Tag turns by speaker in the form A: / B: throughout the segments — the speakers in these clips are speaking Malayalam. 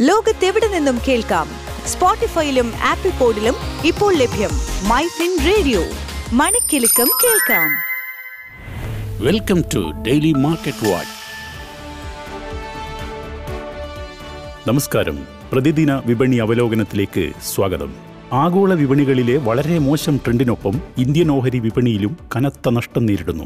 A: ലോകത്തെവിടെ നിന്നും കേൾക്കാം? സ്പോട്ടിഫൈയിലും ആപ്പിൾ പോഡിലും ഇപ്പോൾ ലഭ്യം മൈ ഫിൻ റേഡിയോ. മണിക്കെലക്കം കേൾക്കാം.
B: Welcome to daily market watch. നമസ്കാരം. പ്രതിദിന വിപണി അവലോകനത്തിലേക്ക് സ്വാഗതം. ആഗോള വിപണികളിലെ വളരെ മോശം ട്രെൻഡിനൊപ്പം ഇന്ത്യൻ ഓഹരി വിപണിയിലും കനത്ത നഷ്ടം നേരിടുന്നു.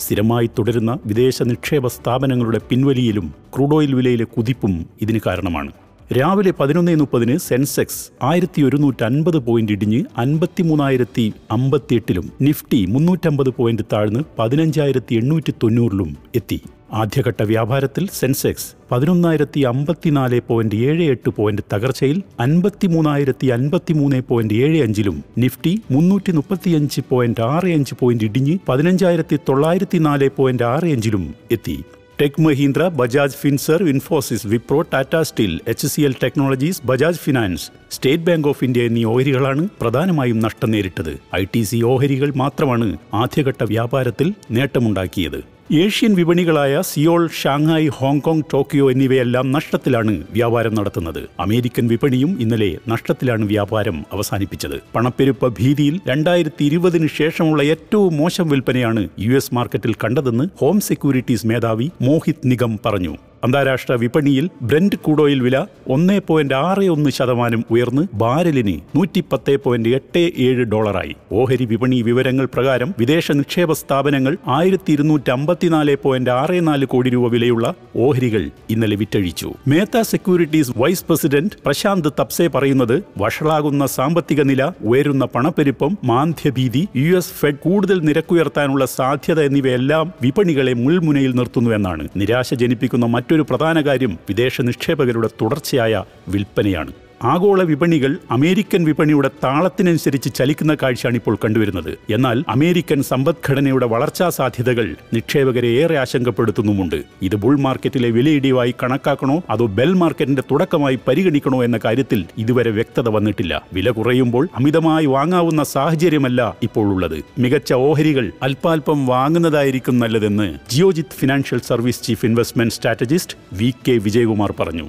B: സ്ഥിരമായി തുടരുന്ന വിദേശ നിക്ഷേപ സ്ഥാപനങ്ങളുടെ പിൻവലിയിലും ക്രൂഡ് ഓയിൽ വിലയിലെ കുതിപ്പും ഇതിന് കാരണമാണ്. രാവിലെ പതിനൊന്ന് മുപ്പതിന് സെൻസെക്സ് ആയിരത്തി ഒരുന്നൂറ്റി അൻപത് പോയിന്റ് ഇടിഞ്ഞ് അൻപത്തിമൂന്നായിരത്തി അമ്പത്തിയെട്ടിലും നിഫ്റ്റി മുന്നൂറ്റമ്പത് പോയിന്റ് താഴ്ന്ന് പതിനഞ്ചായിരത്തി എണ്ണൂറ്റി തൊണ്ണൂറിലും എത്തി. ആദ്യഘട്ട വ്യാപാരത്തിൽ സെൻസെക്സ് പതിനൊന്നായിരത്തി അമ്പത്തിനാല് പോയിന്റ് ഏഴ് എട്ട് പോയിന്റ് തകർച്ചയിൽ അൻപത്തിമൂന്നായിരത്തി അൻപത്തിമൂന്ന് പോയിന്റ് ഏഴ് അഞ്ചിലും നിഫ്റ്റി മുന്നൂറ്റി മുപ്പത്തിയഞ്ച് പോയിന്റ് ആറ് അഞ്ച് പോയിന്റ് ഇടിഞ്ഞ് പതിനഞ്ചായിരത്തി തൊള്ളായിരത്തി നാല് പോയിന്റ് ആറ് അഞ്ചിലും എത്തി. Tech Mahindra Bajaj Finserv Infosys Wipro Tata steel H C L technologies Bajaj finance state bank of India എന്നീ ഓഹരികളാണ് പ്രധാനമായും നഷ്ടം നേരിട്ടത്. ഐ ടി സി ഓഹരികൾ മാത്രമാണ് ആദ്യഘട്ട വ്യാപാരത്തിൽ നേട്ടമുണ്ടാക്കിയത്. Asian വിപണികളായ Seoul Shanghai Hong Kong Tokyo എന്നിവയെല്ലാം നഷ്ടത്തിലാണ് വ്യാപാരം നടത്തുന്നത്. അമേരിക്കൻ വിപണിയും ഇന്നലെ നഷ്ടത്തിലാണ് വ്യാപാരം അവസാനിപ്പിച്ചത്. പണപ്പെരുപ്പ ഭീതിയിൽ രണ്ടായിരത്തി ഇരുപതിന് ശേഷമുള്ള ഏറ്റവും മോശം വിൽപ്പനയാണ് യു മാർക്കറ്റിൽ കണ്ടതെന്ന് ഹോം സെക്യൂരിറ്റീസ് മേധാവി മോഹിത് നിഗം പറഞ്ഞു. അന്താരാഷ്ട്ര വിപണിയിൽ ബ്രന്റ് ക്രൂഡോയിൽ വില ഒന്ന് പോയിന്റ് ആറ് ഒന്ന് ശതമാനം ഉയർന്ന് ബാരലിന് നൂറ്റി പത്ത് പോയിന്റ് എട്ട് ഏഴ് ഡോളറായി. ഓഹരി വിപണി വിവരങ്ങൾ പ്രകാരം വിദേശ നിക്ഷേപ സ്ഥാപനങ്ങൾ ആയിരത്തി ഇരുന്നൂറ്റി അമ്പത്തിനാല് പോയിന്റ് ആറ് നാല് കോടി രൂപ വിലയുള്ള ഓഹരികൾ ഇന്നലെ വിറ്റഴിച്ചു. Mehta securities vice president Prashant Tapse പറയുന്നത് വഷളാകുന്ന സാമ്പത്തിക നില ഉയരുന്ന പണപ്പെരുപ്പം മാന്ദ്യഭീതി യു എസ് ഫെഡ് കൂടുതൽ നിരക്കുയർത്താനുള്ള സാധ്യത എന്നിവയെല്ലാം വിപണികളെ മുൾമുനയിൽ നിർത്തുന്നുവെന്നാണ് നിരാശ ജനിപ്പിക്കുന്ന മറ്റൊരു പ്രധാന കാര്യം വിദേശ നിക്ഷേപകരുടെ തുടർച്ചയായ വിൽപ്പനയാണ്. ആഗോള വിപണികൾ അമേരിക്കൻ വിപണിയുടെ താളത്തിനനുസരിച്ച് ചലിക്കുന്ന കാഴ്ചയാണ് ഇപ്പോൾ കണ്ടുവരുന്നത്. എന്നാൽ അമേരിക്കൻ സമ്പദ്ഘടനയുടെ വളർച്ചാ സാധ്യതകൾ നിക്ഷേപകരെ ഏറെ ആശങ്കപ്പെടുത്തുന്നുമുണ്ട്. ഇത് ബുൾ മാർക്കറ്റിലെ വിലയിടിവായി കണക്കാക്കണോ അതോ ബെൽ മാർക്കറ്റിന്റെ തുടക്കമായി പരിഗണിക്കണോ എന്ന കാര്യത്തിൽ ഇതുവരെ വ്യക്തത വന്നിട്ടില്ല. വില കുറയുമ്പോൾ അമിതമായി വാങ്ങാവുന്ന സാഹചര്യമല്ല ഇപ്പോൾ ഉള്ളത്. മികച്ച ഓഹരികൾ അല്പാൽപം വാങ്ങുന്നതായിരിക്കും നല്ലതെന്ന് Geojit financial service chief investment strategist V K Vijayakumar പറഞ്ഞു.